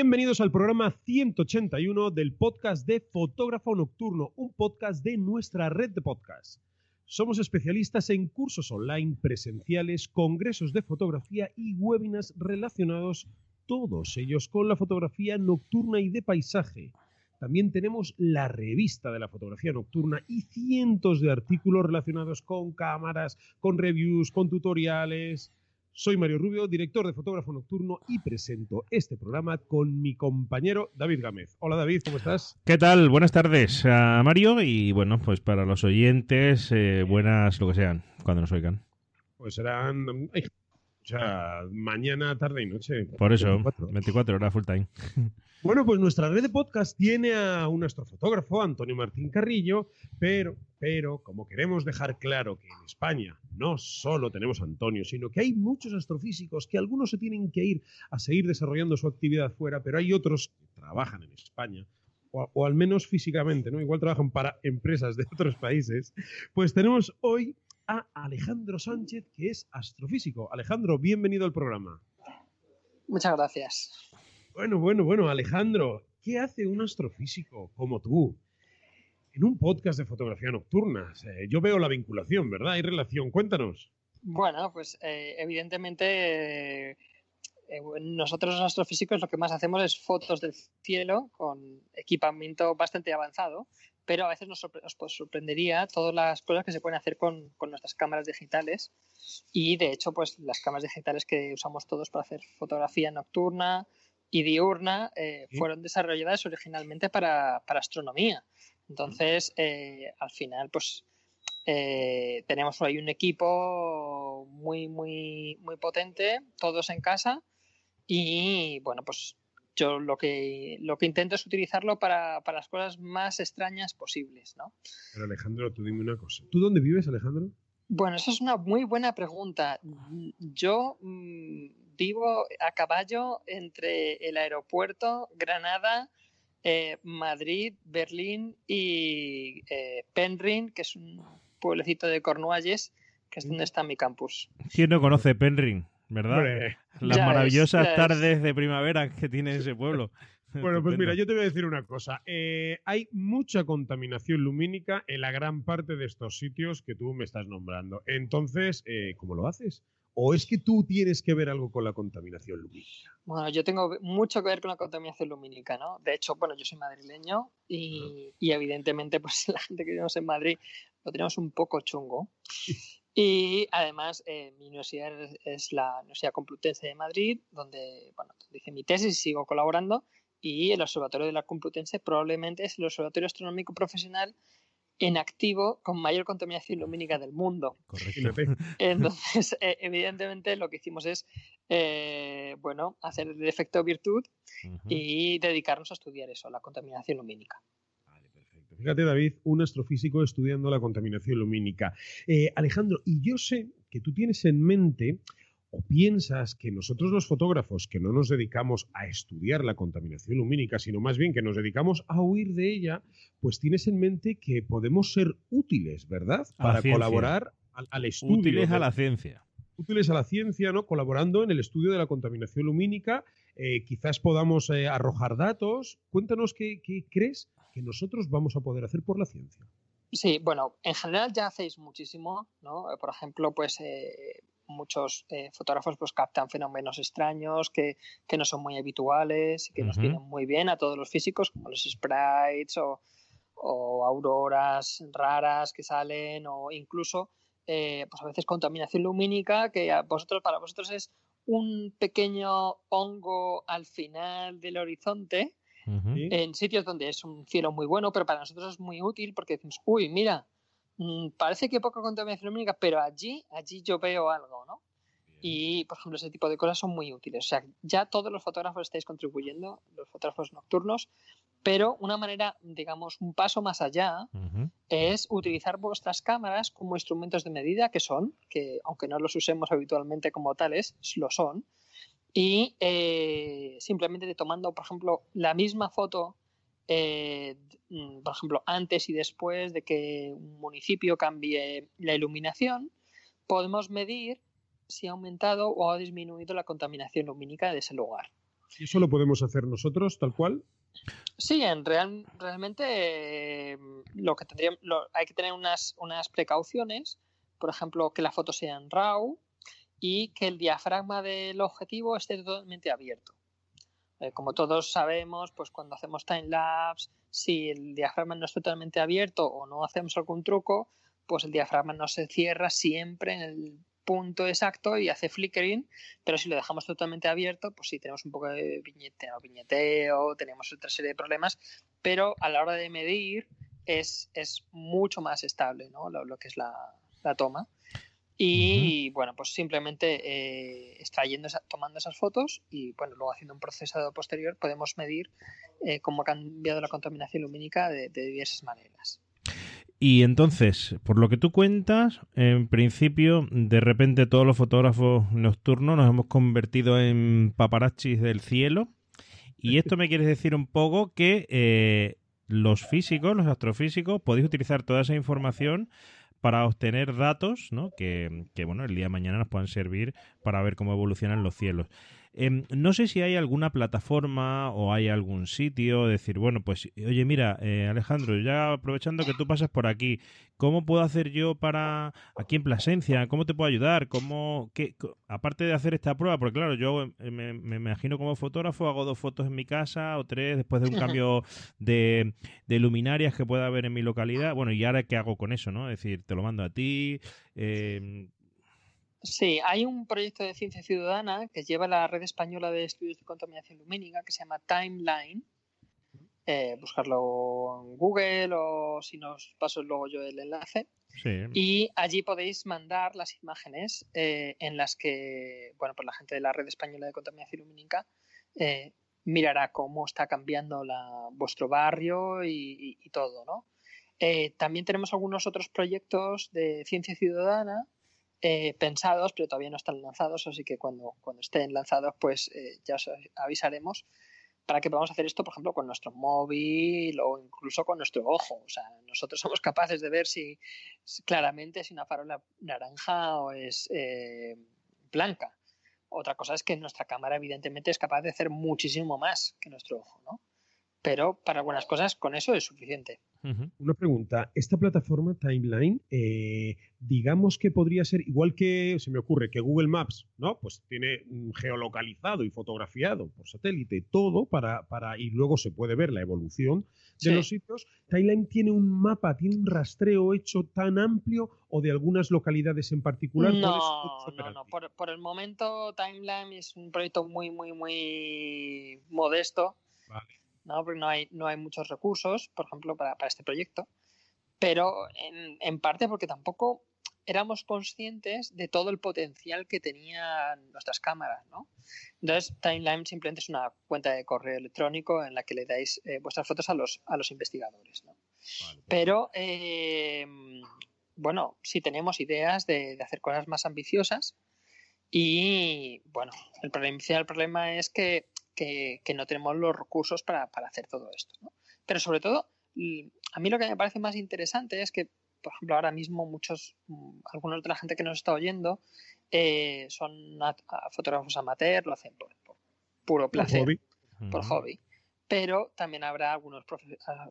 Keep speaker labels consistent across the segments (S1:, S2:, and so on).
S1: Bienvenidos al programa 181 del podcast de Fotógrafo Nocturno, un podcast de nuestra red de podcasts. Somos especialistas en cursos online, presenciales, congresos de fotografía y webinars relacionados, todos ellos con la fotografía nocturna y de paisaje. También tenemos la revista de la fotografía nocturna y cientos de artículos relacionados con cámaras, con reviews, con tutoriales. Soy Mario Rubio, director de Fotógrafo Nocturno y presento este programa con mi compañero David Gámez. Hola David, ¿cómo estás?
S2: ¿Qué tal? Buenas tardes a Mario y bueno, pues para los oyentes, eh, buenas lo que sean, cuando nos oigan.
S1: Pues serán... ay, sea, mañana, tarde y noche.
S2: Por eso,
S1: 24.
S2: 24 horas full time.
S1: Bueno, pues nuestra red de podcast tiene a un astrofotógrafo, Antonio Martín Carrillo, pero, pero, como queremos dejar claro que en España no solo tenemos a Antonio, sino que hay muchos astrofísicos que algunos se tienen que ir a seguir desarrollando su actividad fuera, pero hay otros que trabajan en España. O, o al menos físicamente, ¿no? Igual trabajan para empresas de otros países. Pues tenemos hoy a Alejandro Sánchez, que es astrofísico. Alejandro, bienvenido al programa.
S3: Muchas gracias.
S1: Bueno, bueno, bueno, Alejandro, ¿qué hace un astrofísico como tú en un podcast de fotografía nocturna? Eh, yo veo la vinculación, ¿verdad? Hay relación. Cuéntanos.
S3: Bueno, pues eh, evidentemente eh, eh, nosotros los astrofísicos lo que más hacemos es fotos del cielo con equipamiento bastante avanzado, pero a veces nos, sorpre- nos, pues, sorprendería todas las cosas que se pueden hacer con, con nuestras cámaras digitales y de hecho pues las cámaras digitales que usamos todos para hacer fotografía nocturna y diurna eh,
S1: Sí.
S3: fueron desarrolladas originalmente para, para astronomía. Entonces, eh, al final, pues eh, tenemos ahí un equipo muy, muy, muy potente, todos en casa. Y bueno, pues yo lo que, lo que intento es utilizarlo para, para las cosas más extrañas posibles, ¿no?
S1: Pero Alejandro, tú dime una cosa. ¿Tú dónde vives, Alejandro?
S3: Bueno, esa es una muy buena pregunta. Yo mm, vivo a caballo entre el aeropuerto, Granada, eh, Madrid, Berlín y eh, Penryn, que es un pueblecito de Cornualles, que es donde está mi campus.
S2: ¿Quién no conoce Penryn, verdad?
S1: Hombre,
S2: Las
S3: es,
S2: maravillosas
S3: es.
S2: tardes de primavera que tiene ese pueblo.
S1: Bueno, pues mira, yo te voy a decir una cosa. Eh, hay mucha contaminación lumínica en la gran parte de estos sitios que tú me estás nombrando. Entonces, eh, ¿cómo lo haces? ¿O es que tú tienes que ver algo con la contaminación lumínica?
S3: Bueno, yo tengo mucho que ver con la contaminación lumínica, ¿no? De hecho, bueno, yo soy madrileño y, y evidentemente, pues la gente que vivimos en Madrid lo tenemos un poco chungo. Y además, eh, mi universidad es- la Universidad Complutense de Madrid, donde, bueno, hice mi tesis y sigo colaborando. Y el Observatorio de la Complutense probablemente es el observatorio astronómico profesional en activo con mayor contaminación lumínica del mundo.
S2: Correcto.
S3: Entonces, eh, evidentemente, lo que hicimos es, eh, bueno, hacer el efecto virtud y dedicarnos a estudiar eso, la contaminación lumínica.
S1: Fíjate, David, un astrofísico estudiando la contaminación lumínica. Eh, Alejandro, y yo sé que tú tienes en mente o piensas que nosotros los fotógrafos que no nos dedicamos a estudiar la contaminación lumínica, sino más bien que nos dedicamos a huir de ella, pues tienes en mente que podemos ser útiles, ¿verdad? Para colaborar al, al estudio.
S2: Útiles a la ciencia.
S1: útiles a la ciencia, ¿no? Colaborando en el estudio de la contaminación lumínica. Eh, quizás podamos eh, arrojar datos. Cuéntanos qué, qué crees que nosotros vamos a poder hacer por la ciencia.
S3: Sí, bueno, en general ya hacéis muchísimo, ¿no? Eh, Por ejemplo, pues eh, muchos eh, fotógrafos pues captan fenómenos extraños que, que no son muy habituales y que nos vienen muy bien a todos los físicos, como los sprites o, o auroras raras que salen o incluso eh, pues a veces contaminación lumínica que a vosotros para vosotros es un pequeño hongo al final del horizonte En sitios donde es un cielo muy bueno, pero para nosotros es muy útil porque decimos, uy, mira, mm, parece que poca contaminación lumínica, pero allí, allí yo veo algo, ¿no? Y, por ejemplo, ese tipo de cosas son muy útiles. O sea, ya todos los fotógrafos estáis contribuyendo, los fotógrafos nocturnos, pero una manera, digamos, un paso más allá es utilizar vuestras cámaras como instrumentos de medida, que son, que aunque no los usemos habitualmente como tales, lo son, y eh, simplemente tomando, por ejemplo, la misma foto, eh, mm, por ejemplo, antes y después de que un municipio cambie la iluminación, podemos medir si ha aumentado o ha disminuido la contaminación lumínica de ese lugar.
S1: ¿Y eso lo podemos hacer nosotros tal cual?
S3: Sí, en real, realmente eh, lo que tendríamos, hay que tener unas, unas precauciones, por ejemplo, que la foto sea en RAW y que el diafragma del objetivo esté totalmente abierto. Eh, como todos sabemos, pues cuando hacemos time lapse, si el diafragma no es totalmente abierto o no hacemos algún truco, pues el diafragma no se cierra siempre en el punto exacto y hace flickering, pero si lo dejamos totalmente abierto, pues sí tenemos un poco de viñeteo, viñeteo tenemos otra serie de problemas, pero a la hora de medir es, es mucho más estable ¿no? lo, que es la, toma. Y bueno, pues simplemente eh, extrayendo, tomando esas fotos y bueno, luego haciendo un procesado posterior podemos medir eh, cómo ha cambiado la contaminación lumínica de diversas maneras.
S2: Y entonces, por lo que tú cuentas, en principio, de repente todos los fotógrafos nocturnos nos hemos convertido en paparachis del cielo. Y esto me quiere decir un poco que eh, los físicos, los astrofísicos, podéis utilizar toda esa información para obtener datos ¿no? que, bueno, el día de mañana nos puedan servir para ver cómo evolucionan los cielos. Em, no sé si hay alguna plataforma o hay algún sitio, decir, bueno, pues, oye, mira, eh, Alejandro, ya aprovechando que tú pasas por aquí, ¿cómo puedo hacer yo para aquí en Plasencia? ¿Cómo te puedo ayudar? ¿Cómo, qué, aparte de hacer esta prueba, porque claro, yo eh, me, imagino como fotógrafo, hago dos fotos en mi casa o tres después de un cambio de, de luminarias que pueda haber en mi localidad. Bueno, ¿y ahora qué hago con eso? no Es decir, te lo mando a ti. Eh,
S3: Sí, hay un proyecto de ciencia ciudadana que lleva la red española de estudios de contaminación lumínica que se llama Timeline. Eh, buscarlo en Google o si nos paso luego yo el enlace. Y allí podéis mandar las imágenes eh, en las que, bueno, pues la gente de la red española de contaminación lumínica eh, mirará cómo está cambiando la, vuestro barrio y, y todo, ¿no? también tenemos algunos otros proyectos de ciencia ciudadana eh, pensados, pero todavía no están lanzados, así que cuando, cuando estén lanzados, pues eh, ya os avisaremos para que podamos hacer esto, por ejemplo, con nuestro móvil o incluso con nuestro ojo. O sea, nosotros somos capaces de ver si, claramente si una farola naranja o es eh, blanca. Otra cosa es que nuestra cámara evidentemente es capaz de hacer muchísimo más que nuestro ojo, ¿no? Pero para algunas cosas con eso es suficiente.
S1: Una pregunta, esta plataforma Timeline, eh, digamos que podría ser igual que, se me ocurre, que Google Maps, ¿no? Pues tiene geolocalizado y fotografiado por satélite todo para, para y luego se puede ver la evolución de los sitios. Timeline tiene un mapa, tiene un rastreo hecho tan amplio o de algunas localidades en particular.
S3: No, no, no. Por, por el momento Timeline es un proyecto muy, muy, muy modesto. Vale ¿no? porque no hay, no hay muchos recursos, por ejemplo, para, este proyecto, pero en, parte porque tampoco éramos conscientes de todo el potencial que tenían nuestras cámaras, ¿no? Entonces, Timeline simplemente es una cuenta de correo electrónico en la que le dais eh, vuestras fotos a los, a los investigadores, ¿no? Pero, eh, bueno, si tenemos ideas de, de, hacer cosas más ambiciosas y, bueno, el problema, el problema es que que, no tenemos los recursos para, hacer todo esto. Pero sobre todo, a mí lo que me parece más interesante es que, por ejemplo, ahora mismo muchos, mm, algunos de la gente que nos está oyendo eh, son fotógrafos amateur, lo hacen por, puro placer, por hobby. Pero también habrá algunos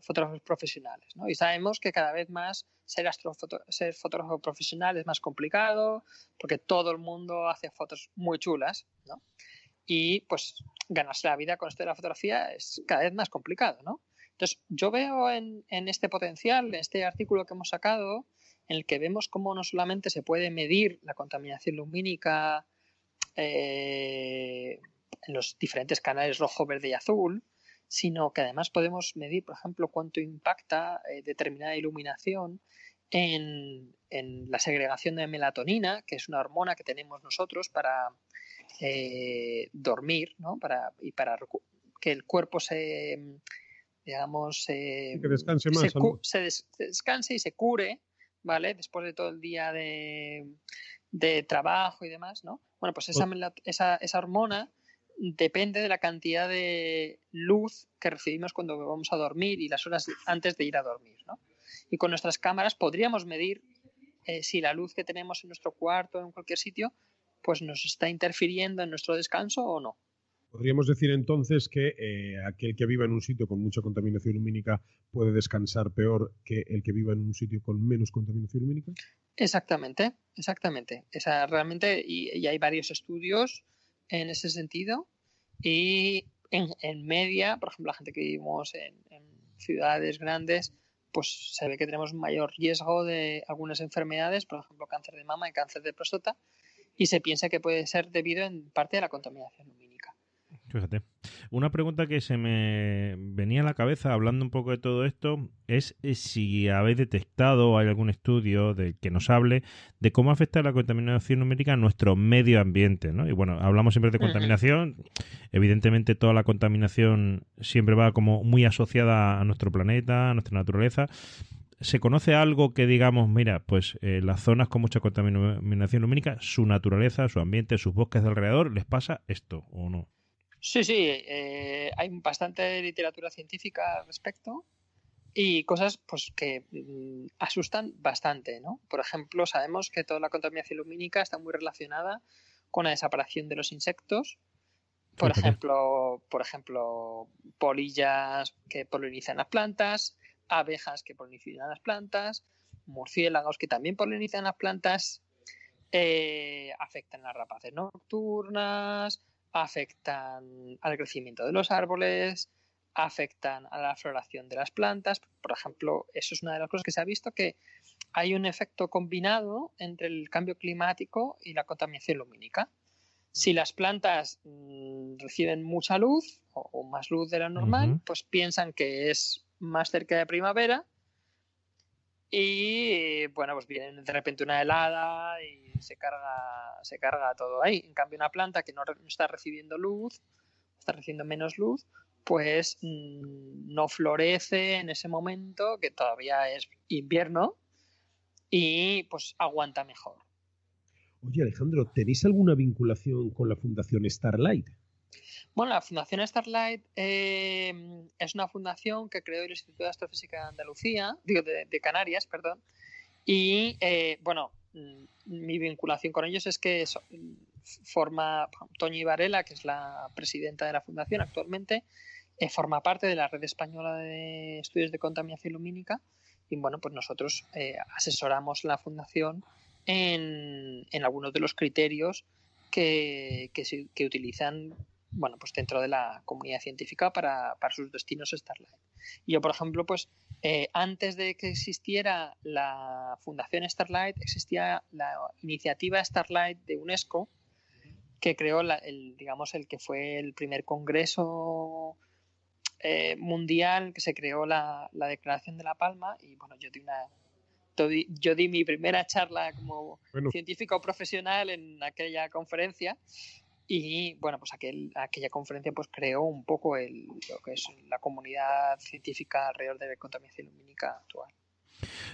S3: fotógrafos profesionales, Y sabemos que cada vez más ser, ser fotógrafo profesional es más complicado porque todo el mundo hace fotos muy chulas, ¿no? Y pues ganarse la vida con esto de la fotografía es cada vez más complicado, ¿no? Entonces, yo veo en, este potencial, en este artículo que hemos sacado, en el que vemos cómo no solamente se puede medir la contaminación lumínica eh, en los diferentes canales rojo, verde y azul, sino que además podemos medir, por ejemplo, cuánto impacta eh, determinada iluminación en, en, la segregación de melatonina, que es una hormona que tenemos nosotros para, eh, dormir, ¿no? Para, y para que el cuerpo se, digamos,
S1: que descanse más,
S3: se, descanse y se cure, ¿vale? Después de todo el día de, de trabajo y demás, ¿no? Bueno, pues esa, esa, esa hormona depende de la cantidad de luz que recibimos cuando vamos a dormir y las horas antes de ir a dormir, ¿no? Y con nuestras cámaras podríamos medir eh, si la luz que tenemos en nuestro cuarto o en cualquier sitio pues nos está interfiriendo en nuestro descanso o no.
S1: Podríamos decir entonces que eh, aquel que viva en un sitio con mucha contaminación lumínica puede descansar peor que el que viva en un sitio con menos contaminación lumínica.
S3: Exactamente, exactamente. Esa, realmente, y, hay varios estudios en ese sentido. Y en, media, por ejemplo, la gente que vivimos en, en ciudades grandes, pues se ve que tenemos mayor riesgo de algunas enfermedades, por ejemplo, cáncer de mama y cáncer de próstata, y se piensa que puede ser debido en parte a la contaminación lumínica.
S2: Fíjate. Una pregunta que se me venía a la cabeza hablando un poco de todo esto es eh, si habéis detectado o hay algún estudio de que nos hable de cómo afecta la contaminación numérica a nuestro medio ambiente, ¿no? Y bueno, hablamos siempre de contaminación. Evidentemente toda la contaminación siempre va como muy asociada a nuestro planeta, a nuestra naturaleza. ¿Se conoce algo que digamos, mira, pues eh, las zonas con mucha contaminación lumínica, su naturaleza, su ambiente, sus bosques de alrededor, les pasa esto o no?
S3: Sí, sí, eh, hay bastante literatura científica al respecto y cosas pues que mm, asustan bastante, ¿no? Por ejemplo, sabemos que toda la contaminación lumínica está muy relacionada con la desaparición de los insectos. Por ejemplo, por ejemplo, polillas que polinizan las plantas, abejas que polinizan las plantas, murciélagos que también polinizan las plantas, eh, afectan las rapaces nocturnas, afectan al crecimiento de los árboles, afectan a la floración de las plantas. Por ejemplo, eso es una de las cosas que se ha visto, que hay un efecto combinado entre el cambio climático y la contaminación lumínica. Si las plantas mm, reciben mucha luz o, más luz de la normal, pues piensan que es más cerca de primavera y bueno, pues viene de repente una helada y se carga, se carga todo ahí. En cambio, una planta que no, está recibiendo luz, está recibiendo menos luz, pues mm, no florece en ese momento, que todavía es invierno, y pues aguanta mejor.
S1: Oye, Alejandro, ¿tenéis alguna vinculación con la Fundación Starlight?
S3: Bueno, la Fundación Starlight eh, es una fundación que creó el Instituto de Astrofísica de Andalucía, digo, de, Canarias, perdón. Y eh, bueno, mm, mi vinculación con ellos es que forma Toñi Varela, que es la presidenta de la fundación actualmente, eh, forma parte de la red española de estudios de contaminación lumínica. Y bueno, pues nosotros asesoramos la fundación en, algunos de los criterios que utilizan bueno, pues dentro de la comunidad científica para, sus destinos Starlight. Y yo, por ejemplo, pues eh, antes de que existiera la Fundación Starlight, existía la iniciativa Starlight de UNESCO, que creó el, digamos, el que fue el primer congreso eh, mundial que se creó la, Declaración de la Palma. Y bueno, yo di una yo di mi primera charla como científico profesional en aquella conferencia y bueno, pues aquel, aquella conferencia pues creó un poco el, lo que es la comunidad científica alrededor de la contaminación lumínica actual.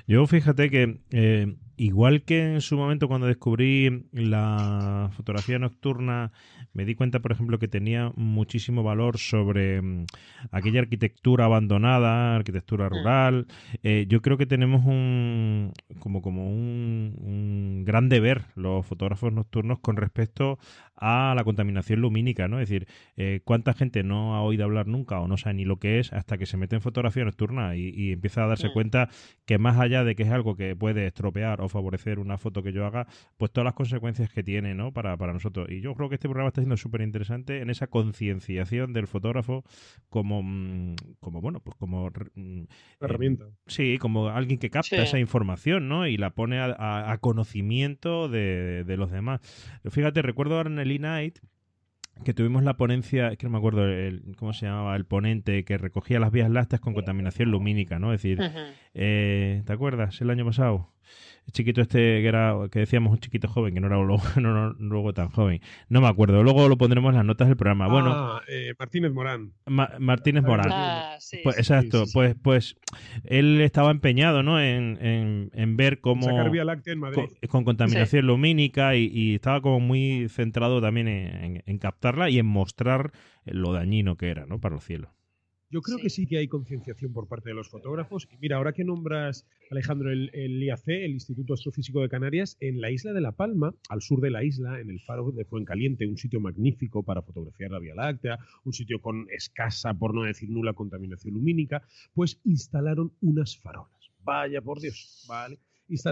S2: Yo fíjate que eh, igual que en su momento cuando descubrí la fotografía nocturna, me di cuenta, por ejemplo, que tenía muchísimo valor sobre mm, aquella arquitectura abandonada, arquitectura mm. rural. Eh, yo creo que tenemos un como, como un, un, gran deber los fotógrafos nocturnos con respecto a la contaminación lumínica, ¿no? Es decir, eh, cuánta gente no ha oído hablar nunca o no sabe ni lo que es hasta que se mete en fotografía nocturna y, empieza a darse mm. cuenta que más allá de que es algo que puede estropear o favorecer una foto que yo haga, pues todas las consecuencias que tiene, ¿no? Para, para nosotros. Y yo creo que este programa está siendo súper interesante en esa concienciación del fotógrafo como, mm, como bueno, pues como...
S1: Mm, herramienta.
S2: sí, como alguien que capta esa información, ¿no? Y la pone a, conocimiento de, de, los demás. Fíjate, recuerdo ahora en el E-Night que tuvimos la ponencia, que no me acuerdo el, cómo se llamaba, el ponente que recogía las vías lácteas con contaminación lumínica, ¿no? Es decir, eh, ¿te acuerdas? El año pasado. Chiquito este que era que decíamos un chiquito joven que no era luego, no, luego tan joven. No me acuerdo. Luego lo pondremos en las notas del programa. Bueno
S1: ah, eh, Martínez Morán.
S2: Martínez Morán. Ah, pues, exacto pues pues él estaba empeñado no en, en, ver cómo Con, contaminación lumínica y, estaba como muy centrado también en, en y en mostrar lo dañino que era no para los cielos
S1: Yo creo que sí que hay concienciación por parte de los fotógrafos. Y mira, ahora que nombras, Alejandro, el, IAC, el Instituto Astrofísico de Canarias, en la isla de La Palma, al sur de la isla, en el faro de Fuencaliente, un sitio magnífico para fotografiar la Vía Láctea, un sitio con escasa, por no decir nula, contaminación lumínica, pues instalaron unas farolas. Vaya, por Dios, vale.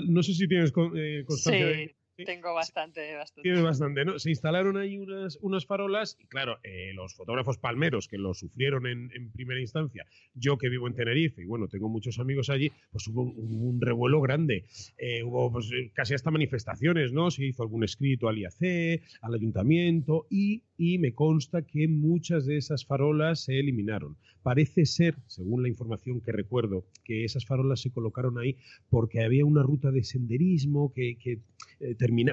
S1: no sé si tienes eh, constancia de
S3: tengo bastante, bastante.
S1: Tiene bastante, ¿no? Se instalaron ahí unas, unas farolas y claro, eh, los fotógrafos palmeros que lo sufrieron en, en, primera instancia, yo que vivo en Tenerife y bueno, tengo muchos amigos allí, pues hubo un, revuelo grande. Eh, hubo pues, eh, casi hasta manifestaciones, ¿no? Se hizo algún escrito al IAC, al ayuntamiento y, y me consta que muchas de esas farolas se eliminaron. Parece ser, según la información que recuerdo, que esas farolas se colocaron ahí porque había una ruta de senderismo que, que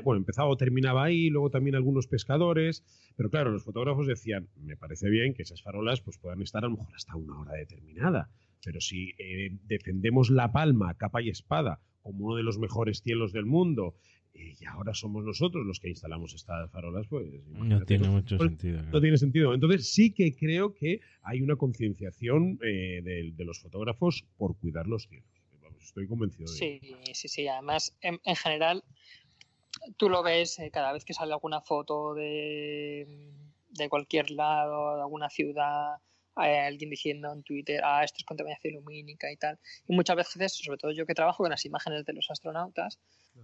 S1: bueno, empezaba o terminaba ahí, luego también algunos pescadores, pero claro, los fotógrafos decían, me parece bien que esas farolas pues puedan estar a lo mejor hasta una hora determinada, pero si eh, defendemos La Palma capa y espada como uno de los mejores cielos del mundo eh, y ahora somos nosotros los que instalamos estas farolas, pues...
S2: No tiene mucho pues, sentido.
S1: No tiene sentido. Entonces sí que creo que hay una concienciación eh, de, los fotógrafos por cuidar los cielos. Estoy convencido de
S3: Sí, sí, sí. Además, en general, tú lo ves eh, cada vez que sale alguna foto de, de cualquier lado, de alguna ciudad, hay alguien diciendo en Twitter, ah, esto es contaminación lumínica y tal. Y muchas veces, sobre todo yo que trabajo con las imágenes de los astronautas,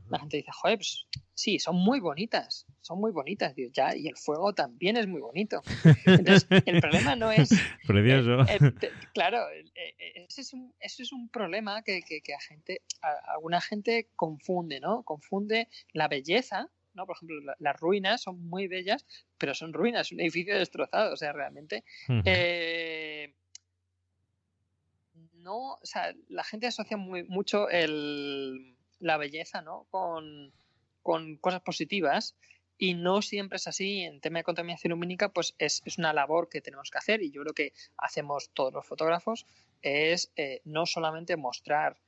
S3: la gente dice, joder, pues sí, son muy bonitas, son muy bonitas, Dios, ya, y el fuego también es muy bonito. Entonces, el problema no es...
S2: Precioso.
S3: claro, ese es, un, ese es un problema que, que, a gente, alguna gente confunde, ¿no? Confunde la belleza ¿no? Por ejemplo, las ruinas son muy bellas, pero son ruinas, un edificio destrozado, o sea, realmente. Eh, no, o sea, la gente asocia muy, mucho el, la belleza, ¿no? Con, cosas positivas y no siempre es así. En tema de contaminación lumínica, pues es, una labor que tenemos que hacer y yo creo que hacemos todos los fotógrafos, es eh, no solamente mostrar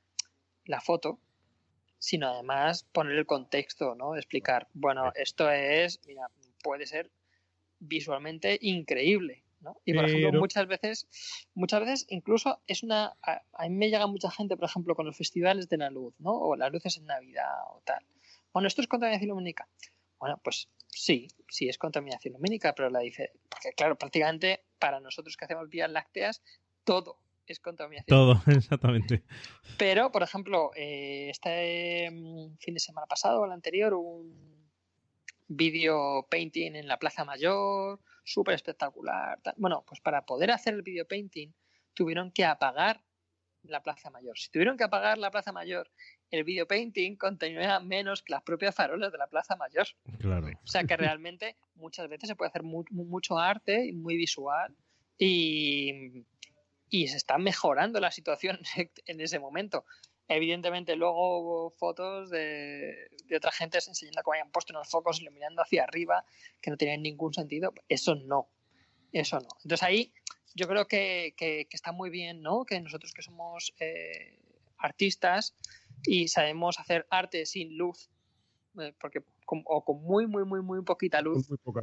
S3: la foto, sino además poner el contexto, ¿no? Explicar, bueno, esto es, mira, puede ser visualmente increíble, ¿no? Y por ejemplo, muchas veces, muchas veces incluso es una, a, mí me llega mucha gente, por ejemplo, con los festivales de la luz, ¿no? O las luces en Navidad o tal. Bueno, esto es contaminación lumínica. Bueno, pues sí, sí es contaminación lumínica, pero la dice, porque claro, prácticamente para nosotros que hacemos vías lácteas, todo es contaminación.
S2: Todo, exactamente.
S3: Pero, por ejemplo, eh, este mm, fin de semana pasado o el anterior, un video painting en la Plaza Mayor, súper espectacular. Bueno, pues para poder hacer el video painting tuvieron que apagar la Plaza Mayor. Si tuvieron que apagar la Plaza Mayor, el video painting contenía menos que las propias farolas de la Plaza Mayor.
S2: Claro.
S3: O sea que realmente muchas veces se puede hacer mucho arte y muy visual y y se está mejorando la situación en ese momento. Evidentemente, luego hubo fotos de, de otra gente enseñando cómo habían puesto unos focos iluminando hacia arriba que no tenían ningún sentido. Eso no. Eso no. Entonces ahí yo creo que, que, está muy bien, ¿no? Que nosotros que somos eh, artistas y sabemos hacer arte sin luz, eh, porque o con muy, muy, muy, muy poquita luz. Muy poca.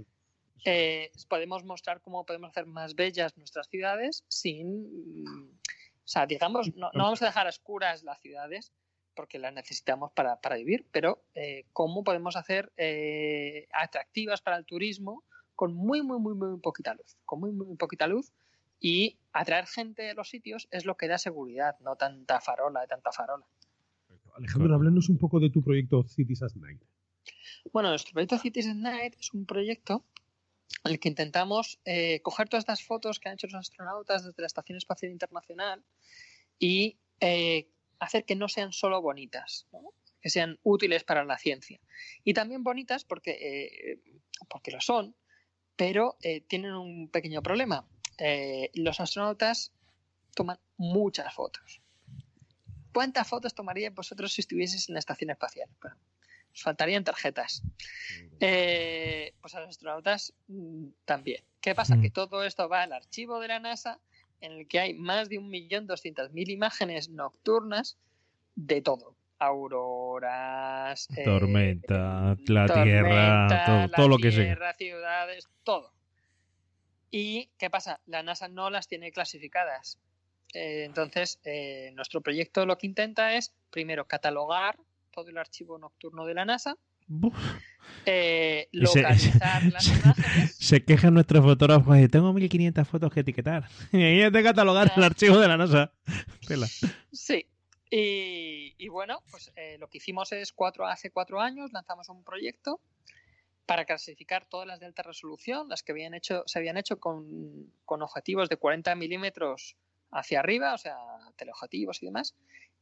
S3: Eh, podemos mostrar cómo podemos hacer más bellas nuestras ciudades sin, o sea, digamos, no, vamos a dejar oscuras las ciudades porque las necesitamos para, vivir, pero eh, cómo podemos hacer eh, atractivas para el turismo con muy, muy, muy, muy poquita luz, con muy, muy, poquita luz y atraer gente a los sitios es lo que da seguridad, no tanta farola, tanta farola.
S1: Alejandro, háblanos un poco de tu proyecto Cities at Night.
S3: Bueno, nuestro proyecto Cities at Night es un proyecto en el que intentamos eh, coger todas estas fotos que han hecho los astronautas desde la Estación Espacial Internacional y eh, hacer que no sean solo bonitas, que sean útiles para la ciencia. Y también bonitas porque, eh, porque lo son, pero tienen un pequeño problema. los astronautas toman muchas fotos. ¿Cuántas fotos tomaríais vosotros si estuvieseis en la estación espacial? Nos faltarían tarjetas. Eh, pues a los astronautas mm, también. ¿Qué pasa? Que todo esto va al archivo de la NASA, en el que hay más de 1.200.000 imágenes nocturnas de todo. Auroras,
S2: eh, tormenta, la tierra, todo, lo que sea.
S3: ciudades, todo. ¿Y qué pasa? La NASA no las tiene clasificadas. Eh, entonces, eh, nuestro proyecto lo que intenta es, primero, catalogar todo el archivo nocturno de la NASA, eh, localizar
S2: se,
S3: las imágenes.
S2: Se quejan nuestros fotógrafos y tengo 1500 fotos que etiquetar. Y ahí de catalogar el archivo de la NASA.
S3: Sí. Y, y bueno, pues eh, lo que hicimos es cuatro, hace cuatro años lanzamos un proyecto para clasificar todas las de alta resolución, las que habían hecho, se habían hecho con, con objetivos de 40 milímetros hacia arriba, o sea, teleobjetivos y demás.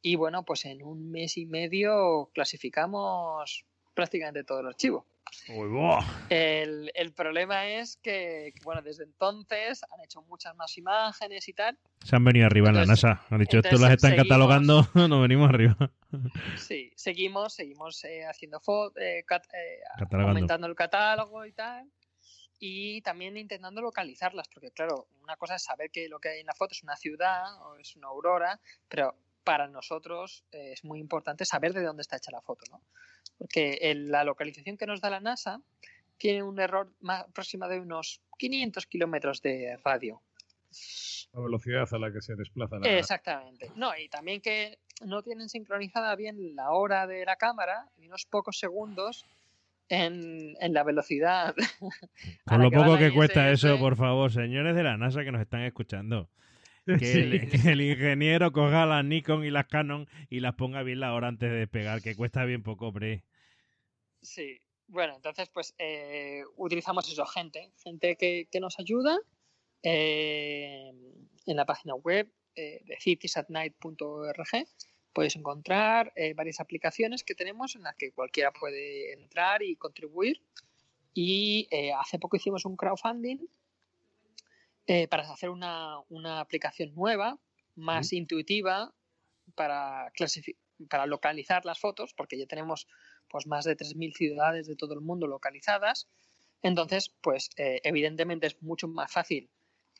S3: Y bueno, pues en un mes y medio clasificamos prácticamente todo el archivo.
S2: Uy, buah.
S3: El, el problema es que, bueno, desde entonces han hecho muchas más imágenes y tal.
S2: Se han venido arriba en la NASA. Han dicho, esto las están
S3: seguimos.
S2: catalogando, nos venimos arriba.
S3: Sí, seguimos, seguimos eh, haciendo fotos,
S2: Catalogando.
S3: aumentando el catálogo y tal. Y también intentando localizarlas, porque claro, una cosa es saber que lo que hay en la foto es una ciudad o es una aurora, pero para nosotros eh, es muy importante saber de dónde está hecha la foto, ¿no? Porque el- la localización que nos da la NASA tiene un error más próximo de unos 500 kilómetros de radio.
S1: La velocidad a la que se desplaza la
S3: Exactamente. No, y también que no tienen sincronizada bien la hora de la cámara y unos pocos segundos en, en la velocidad. a
S2: Con lo poco que cuesta eso, por favor, señores de la NASA que nos están escuchando. Que,
S1: Sí.
S2: el, que el ingeniero coja las Nikon y las Canon y las ponga bien la hora antes de despegar, que cuesta bien poco, hombre.
S3: Sí. Bueno, entonces pues eh, utilizamos eso, gente, gente que, que nos ayuda eh, en la página web eh, de citiesatnight.org podéis encontrar eh, varias aplicaciones que tenemos en las que cualquiera puede entrar y contribuir. Y eh, hace poco hicimos un crowdfunding eh, para hacer una, una aplicación nueva, más intuitiva, para, para localizar las fotos, porque ya tenemos pues, más de 3.000 ciudades de todo el mundo localizadas. Entonces, pues eh, evidentemente es mucho más fácil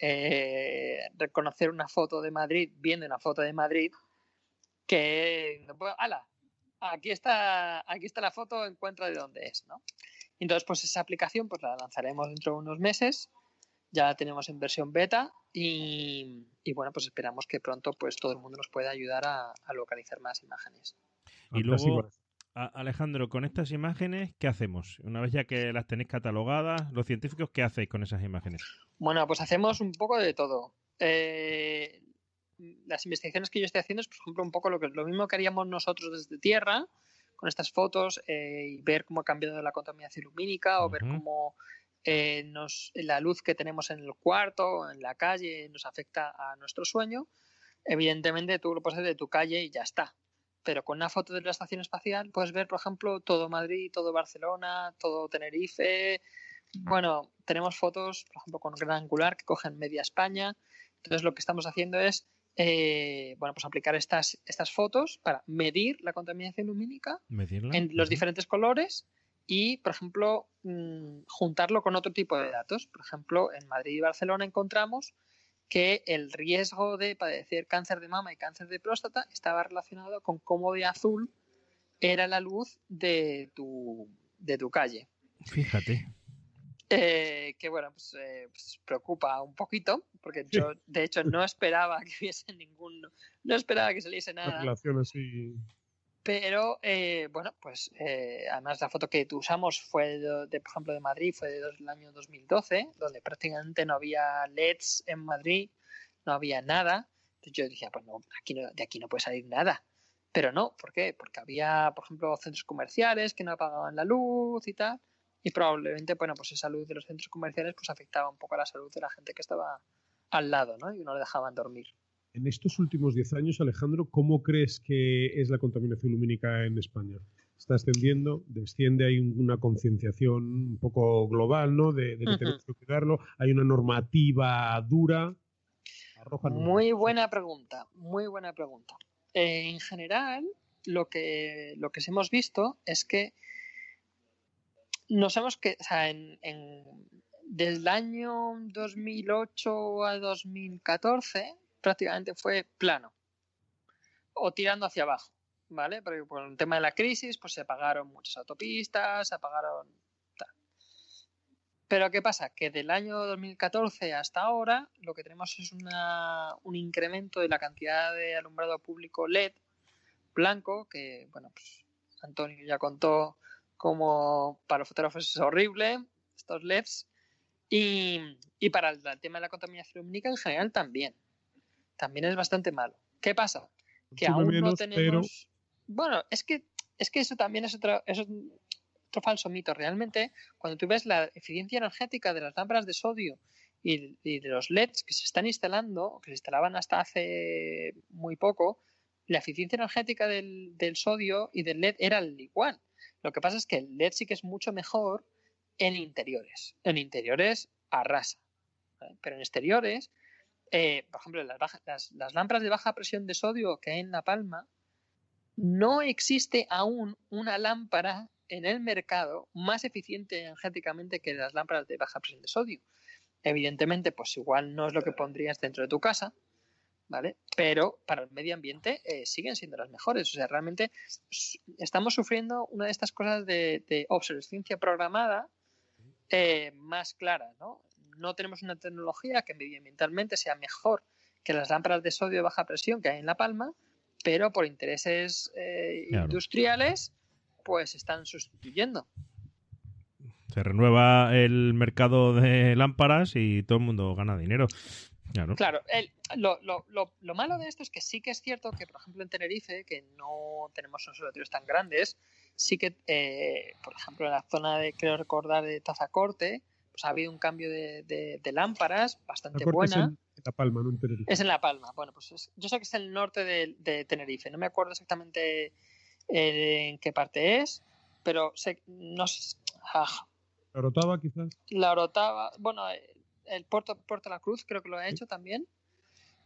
S3: eh, reconocer una foto de Madrid viendo una foto de Madrid que, pues, ala, aquí está, aquí está la foto, encuentra de dónde es, ¿no? Entonces, pues esa aplicación pues la lanzaremos dentro de unos meses, ya la tenemos en versión beta y, y, bueno, pues esperamos que pronto pues todo el mundo nos pueda ayudar a, a localizar más imágenes.
S2: Y luego, Alejandro, con estas imágenes, ¿qué hacemos? Una vez ya que las tenéis catalogadas, los científicos, ¿qué hacéis con esas imágenes?
S3: Bueno, pues hacemos un poco de todo. Eh, las investigaciones que yo estoy haciendo es, por ejemplo, un poco lo, que, lo mismo que haríamos nosotros desde Tierra, con estas fotos, eh, y ver cómo ha cambiado la contaminación lumínica o ver cómo eh, nos, la luz que tenemos en el cuarto en la calle nos afecta a nuestro sueño. Evidentemente, tú lo puedes hacer de tu calle y ya está. Pero con una foto de la estación espacial puedes ver, por ejemplo, todo Madrid, todo Barcelona, todo Tenerife, bueno, tenemos fotos, por ejemplo, con gran angular que cogen media España. Entonces, lo que estamos haciendo es, eh, bueno, pues aplicar estas, estas fotos para medir la contaminación lumínica
S2: ¿Medirla?
S3: en los diferentes colores y, por ejemplo, mm, juntarlo con otro tipo de datos. Por ejemplo, en Madrid y Barcelona encontramos que el riesgo de padecer cáncer de mama y cáncer de próstata estaba relacionado con cómo de azul era la luz de tu, de tu calle.
S2: Fíjate.
S3: Eh, que bueno, pues, eh, pues preocupa un poquito, porque yo de hecho no esperaba que hubiese ningún, no esperaba que saliese nada,
S1: relación así.
S3: Pero eh, bueno, pues eh, además la foto que usamos fue de, por ejemplo de Madrid, fue del año 2012, donde prácticamente no había LEDs en Madrid, no había nada, entonces yo decía, pues no, aquí no, de aquí no puede salir nada. Pero no, ¿por qué? Porque había, por ejemplo, centros comerciales que no apagaban la luz y tal. Y probablemente, bueno, pues esa luz de los centros comerciales pues afectaba un poco a la salud de la gente que estaba al lado, ¿no? Y no le dejaban dormir.
S1: En estos últimos 10 años, Alejandro, ¿cómo crees que es la contaminación lumínica en España? ¿Está ascendiendo? ¿Desciende? ¿Hay una concienciación un poco global, ¿no? De, de que tenemos que cuidarlo. ¿Hay una normativa dura?
S3: Muy buena pregunta, muy buena pregunta. Eh, en general, lo que, lo que hemos visto es que nos hemos que, o sea, en, en- desde el año 2008 a 2014 prácticamente fue plano o tirando hacia abajo, ¿vale? Porque por el tema de la crisis, pues se apagaron muchas autopistas, se apagaron tal. Pero ¿qué pasa? Que del año 2014 hasta ahora lo que tenemos es una, un incremento de la cantidad de alumbrado público LED blanco, que bueno, pues Antonio ya contó cómo para los fotógrafos es horrible, estos LEDs, y, y para el, tema de la contaminación lumínica en general también. También es bastante malo. ¿Qué pasa? Que aún no tenemos... Bueno, es que, es que eso también es otro, es otro falso mito. Realmente, cuando tú ves la eficiencia energética de las lámparas de sodio y, de los LEDs que se están instalando, que se instalaban hasta hace muy poco, la eficiencia energética del, sodio y del LED era igual. Lo que pasa es que el LED sí que es mucho mejor en interiores. En interiores arrasa. Pero en exteriores, eh, por ejemplo, las, las, lámparas de baja presión de sodio que hay en La Palma, no existe aún una lámpara en el mercado más eficiente energéticamente que las lámparas de baja presión de sodio. Evidentemente, pues igual no es lo que pondrías dentro de tu casa, ¿vale? Pero para el medio ambiente eh, siguen siendo las mejores. O sea, realmente estamos sufriendo una de estas cosas de, obsolescencia programada eh, más clara, ¿no? No tenemos una tecnología que medioambientalmente sea mejor que las lámparas de sodio de baja presión que hay en La Palma, pero por intereses eh, industriales pues están sustituyendo.
S2: Se renueva el mercado de lámparas y todo el mundo gana dinero. Claro,
S3: claro lo, lo, lo, malo de esto es que sí que es cierto que, por ejemplo, en Tenerife, que no tenemos observatorios tan grandes, sí que, eh, por ejemplo, en la zona de, creo recordar, de Tazacorte, pues ha habido un cambio de, lámparas bastante buena.
S1: Es en La Palma, no en Tenerife.
S3: Es en La Palma. Bueno, pues yo sé que es el norte de, Tenerife. No me acuerdo exactamente en qué parte es, pero sé, no sé.
S1: Ah. ¿La Orotava quizás?
S3: La Orotava, bueno, el Puerto, Puerto La Cruz creo que lo ha hecho también.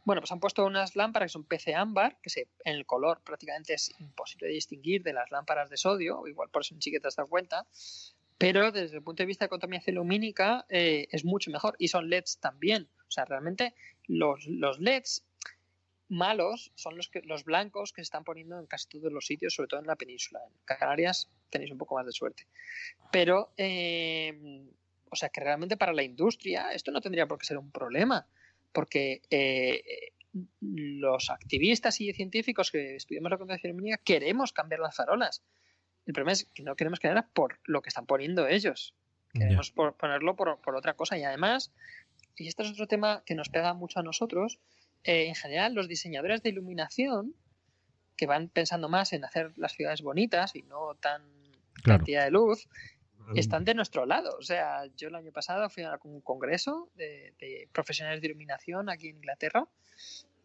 S3: Bueno, pues han puesto unas lámparas que son PC ámbar, que se, en el color prácticamente es imposible de distinguir de las lámparas de sodio, igual por eso ni siquiera te has dado cuenta, pero desde el punto de vista de contaminación lumínica eh, es mucho mejor y son LEDs también. O sea, realmente los, los LEDs malos son los, que, los blancos que se están poniendo en casi todos los sitios, sobre todo en la península. En Canarias tenéis un poco más de suerte. Pero, eh, o sea, que realmente para la industria esto no tendría por qué ser un problema, porque eh, los activistas y científicos que estudiamos la contaminación lumínica queremos cambiar las farolas. El problema es que no queremos cambiarlas por lo que están poniendo ellos. Queremos ponerlo por, por otra cosa. Y además, y este es otro tema que nos pega mucho a nosotros, eh, en general los diseñadores de iluminación que van pensando más en hacer las ciudades bonitas y no tan cantidad de luz, están de nuestro lado. O sea, yo el año pasado fui a un congreso de, profesionales de iluminación aquí en Inglaterra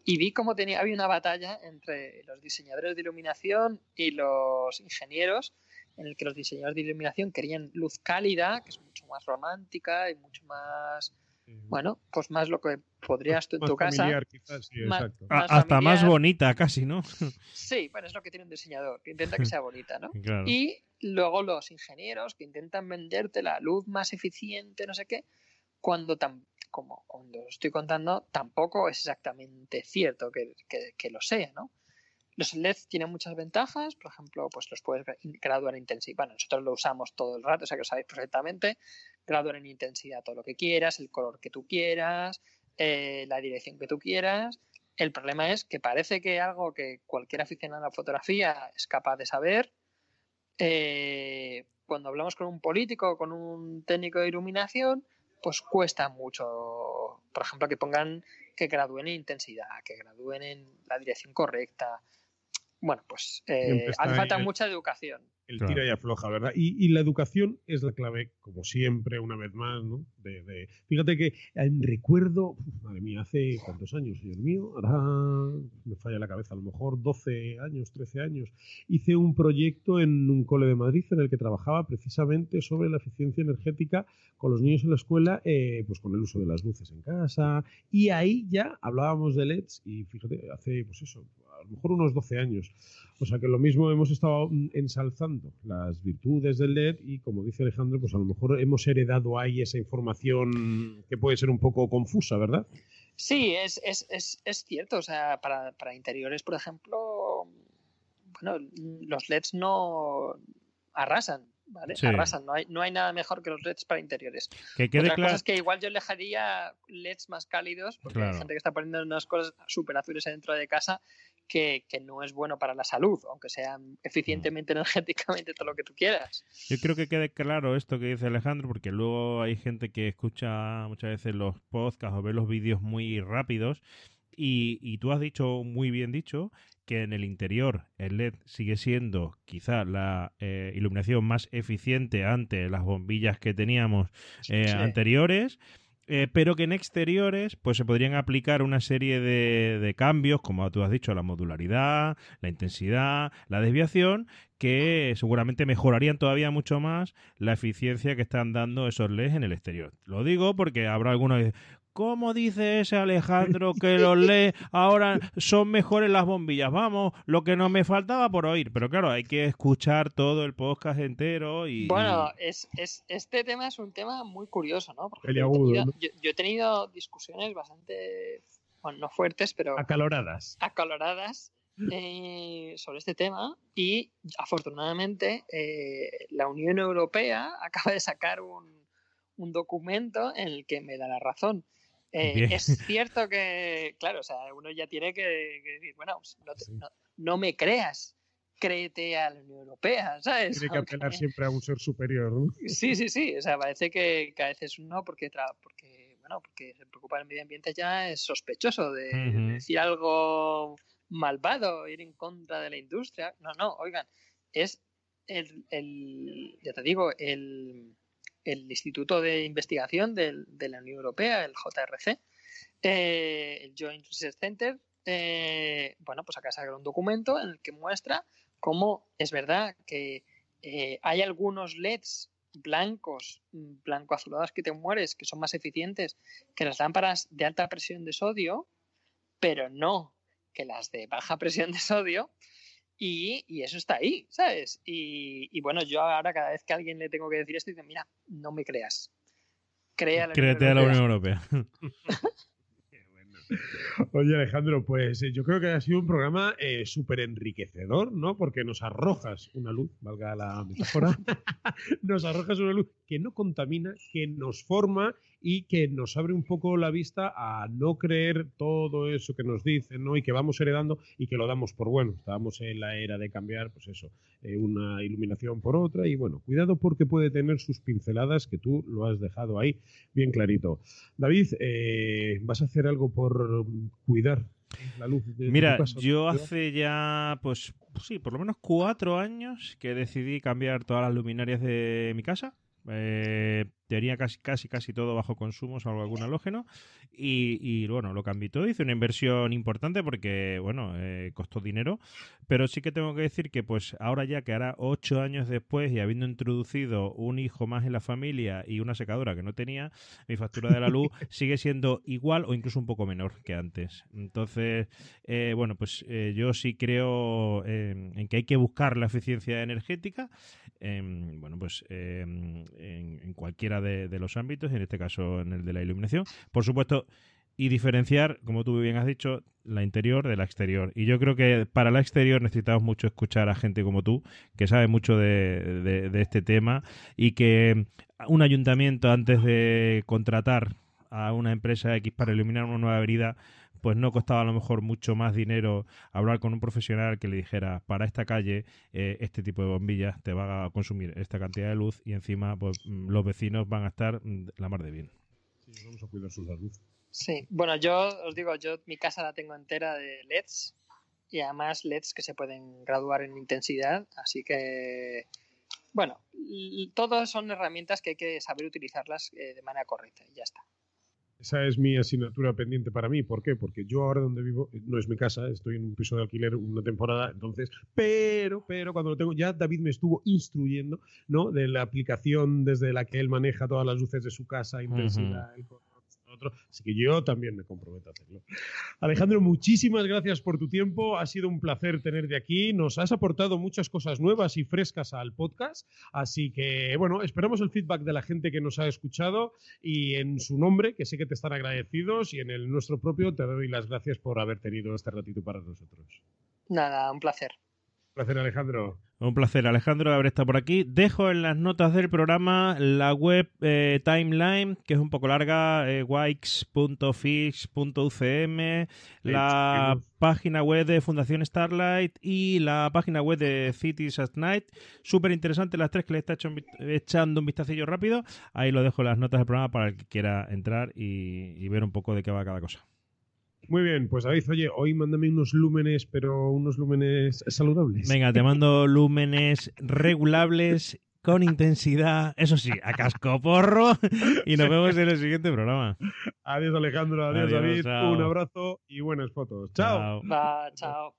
S3: y vi cómo tenía, había una batalla entre los diseñadores de iluminación y los ingenieros, en el que los diseñadores de iluminación querían luz cálida, que es mucho más romántica y mucho más bueno, pues más lo que podrías tú en tu casa.
S1: Quizás, sí, exacto.
S2: hasta más bonita, casi, ¿no?
S3: Sí, bueno, es lo que tiene un diseñador, que intenta que sea bonita, ¿no? Y luego los ingenieros que intentan venderte la luz más eficiente, no sé qué, cuando tan, como cuando estoy contando, tampoco es exactamente cierto que, que, lo sea, ¿no? Los LEDs tienen muchas ventajas, por ejemplo, pues los puedes graduar en intensidad. Bueno, nosotros lo usamos todo el rato, o sea que lo sabéis perfectamente graduar en intensidad todo lo que quieras, el color que tú quieras, eh, la dirección que tú quieras. El problema es que parece que algo que cualquier aficionado a la fotografía es capaz de saber, eh, cuando hablamos con un político o con un técnico de iluminación, pues cuesta mucho, por ejemplo, que pongan que gradúen en intensidad, que gradúen en la dirección correcta. Bueno, pues eh, hace falta mucha educación
S1: el tira y afloja, ¿verdad? Y, la educación es la clave, como siempre, una vez más, ¿no? De, fíjate que en recuerdo, madre mía, hace cuántos años, señor mío, ahora me falla la cabeza, a lo mejor 12 años, 13 años, hice un proyecto en un cole de Madrid en el que trabajaba precisamente sobre la eficiencia energética con los niños en la escuela, eh, pues con el uso de las luces en casa, y ahí ya hablábamos de LEDs, y fíjate, hace, pues eso, a lo mejor unos 12 años. O sea que lo mismo hemos estado ensalzando las virtudes del LED y como dice Alejandro, pues a lo mejor hemos heredado ahí esa información que puede ser un poco confusa, ¿verdad?
S3: Sí, es, es, es, es cierto. O sea, para, para interiores, por ejemplo, bueno, los LEDs no arrasan. ¿vale? Arrasan, no hay, no hay nada mejor que los LEDs para interiores.
S2: Que quede
S3: Otra cosa es que igual yo le dejaría LEDs más cálidos, porque hay gente que está poniendo unas cosas súper azules dentro de casa que, que, no es bueno para la salud, aunque eficientemente mm. energéticamente todo lo que tú quieras.
S2: Yo creo que quede claro esto que dice Alejandro, porque luego hay gente que escucha muchas veces los podcasts o ve los vídeos muy rápidos y, y, tú has dicho muy bien dicho que en el interior el LED sigue siendo quizá la eh, iluminación más eficiente ante las bombillas que teníamos eh, anteriores. Eh, pero que en exteriores pues se podrían aplicar una serie de, de, cambios, como tú has dicho, la modularidad, la intensidad, la desviación, que seguramente mejorarían todavía mucho más la eficiencia que están dando esos LEDs en el exterior. Lo digo porque habrá algunos ¿Cómo dice ese Alejandro que los lee ahora son mejores las bombillas? Vamos, lo que no me faltaba por oír. Pero claro, hay que escuchar todo el podcast entero y...
S3: Bueno, es, es este tema es un tema muy curioso, ¿no?
S1: Porque yo,
S3: he tenido discusiones bastante, bueno, no fuertes, pero...
S1: Acaloradas.
S3: Acaloradas. Eh, sobre este tema y afortunadamente eh, la Unión Europea acaba de sacar un, un documento en el que me da la razón. Eh, es cierto que, claro, o sea, uno ya tiene que, decir, bueno, pues, no, me creas, créete a la Unión Europea, ¿sabes?
S1: Tiene que apelar siempre a un ser superior, ¿no?
S3: Sí, sí, sí, o sea, parece que, a veces uno, porque, porque, bueno, porque se preocupa del medio ambiente ya es sospechoso de, decir algo malvado, ir en contra de la industria. No, no, oigan, es el, el ya te digo, el el Instituto de Investigación de la Unión Europea, el JRC, eh, el Joint Research Center, eh, bueno, pues acá saca un documento en el que muestra cómo es verdad que eh, hay algunos LEDs blancos, blanco-azulados que te mueres, que son más eficientes que las lámparas de alta presión de sodio, pero no que las de baja presión de sodio, y, eso está ahí, ¿sabes? Y, bueno, yo ahora cada vez que a alguien le tengo que decir esto, dice, mira, no me creas. Crea la
S2: Créete a la Unión Europea.
S1: Oye, Alejandro, pues eh, yo creo que ha sido un programa eh, súper enriquecedor, ¿no? Porque nos arrojas una luz, valga la metáfora, nos arrojas una luz que no contamina, que nos forma y que nos abre un poco la vista a no creer todo eso que nos dicen, ¿no? Y que vamos heredando y que lo damos por bueno. Estábamos en la era de cambiar, pues eso, eh, una iluminación por otra y bueno, cuidado porque puede tener sus pinceladas que tú lo has dejado ahí bien clarito. David, eh, ¿vas a hacer algo por cuidar la luz de
S2: Mira, yo hace ya, pues sí, por lo menos cuatro años que decidí cambiar todas las luminarias de mi casa. Eh, tenía casi, casi, casi todo bajo consumo, salvo algún halógeno. Y, y, bueno, lo cambié todo. Hice una inversión importante porque, bueno, eh, costó dinero. Pero sí que tengo que decir que, pues, ahora ya que hará ocho años después y habiendo introducido un hijo más en la familia y una secadora que no tenía, mi factura de la luz sigue siendo igual o incluso un poco menor que antes. Entonces, eh, bueno, pues eh, yo sí creo en que hay que buscar la eficiencia energética. Bueno, pues en, en cualquiera de, los ámbitos, en este caso en el de la iluminación. Por supuesto, y diferenciar, como tú bien has dicho, la interior de la exterior. Y yo creo que para la exterior necesitamos mucho escuchar a gente como tú, que sabe mucho de, este tema y que un ayuntamiento antes de contratar a una empresa X para iluminar una nueva avenida, pues no costaba a lo mejor mucho más dinero hablar con un profesional que le dijera, para esta calle, eh, este tipo de bombillas te va a consumir esta cantidad de luz y encima pues, mm, los vecinos van a estar mm, la mar de bien.
S1: Sí, vamos a cuidar su salud.
S3: Sí, bueno, yo os digo, yo mi casa la tengo entera de LEDs y además LEDs que se pueden graduar en intensidad, así que, bueno, todas son herramientas que hay que saber utilizarlas eh, de manera correcta y ya está.
S1: Esa es mi asignatura pendiente para mí. ¿Por qué? Porque yo ahora donde vivo, eh, no es mi casa, estoy en un piso de alquiler una temporada, entonces, pero, pero cuando lo tengo, ya David me estuvo instruyendo, ¿no? De la aplicación desde la que él maneja todas las luces de su casa, intensidad, el Así que yo también me comprometo a hacerlo. Alejandro, muchísimas gracias por tu tiempo. Ha sido un placer tenerte aquí. Nos has aportado muchas cosas nuevas y frescas al podcast. Así que, bueno, esperamos el feedback de la gente que nos ha escuchado y en su nombre, que sé que te están agradecidos, y en el nuestro propio te doy las gracias por haber tenido este ratito para nosotros.
S3: Nada, un placer.
S1: Un placer, Alejandro.
S2: Un placer, Alejandro, haber estado por aquí. Dejo en las notas del programa la web eh, Timeline, que es un poco larga, eh, wikes.fish.ucm, la página web de Fundación Starlight y la página web de Cities at Night. Súper interesante las tres que le está echando un vistacillo rápido. Ahí lo dejo en las notas del programa para el que quiera entrar y ver un poco de qué va cada cosa.
S1: Muy bien, pues David, oye, hoy mándame unos lúmenes, pero unos lúmenes saludables.
S2: Venga, te mando lúmenes regulables con intensidad, eso sí, a casco porro y nos vemos en el siguiente programa.
S1: Adiós Alejandro, adiós, David, un abrazo y buenas fotos. Chao.
S3: chao.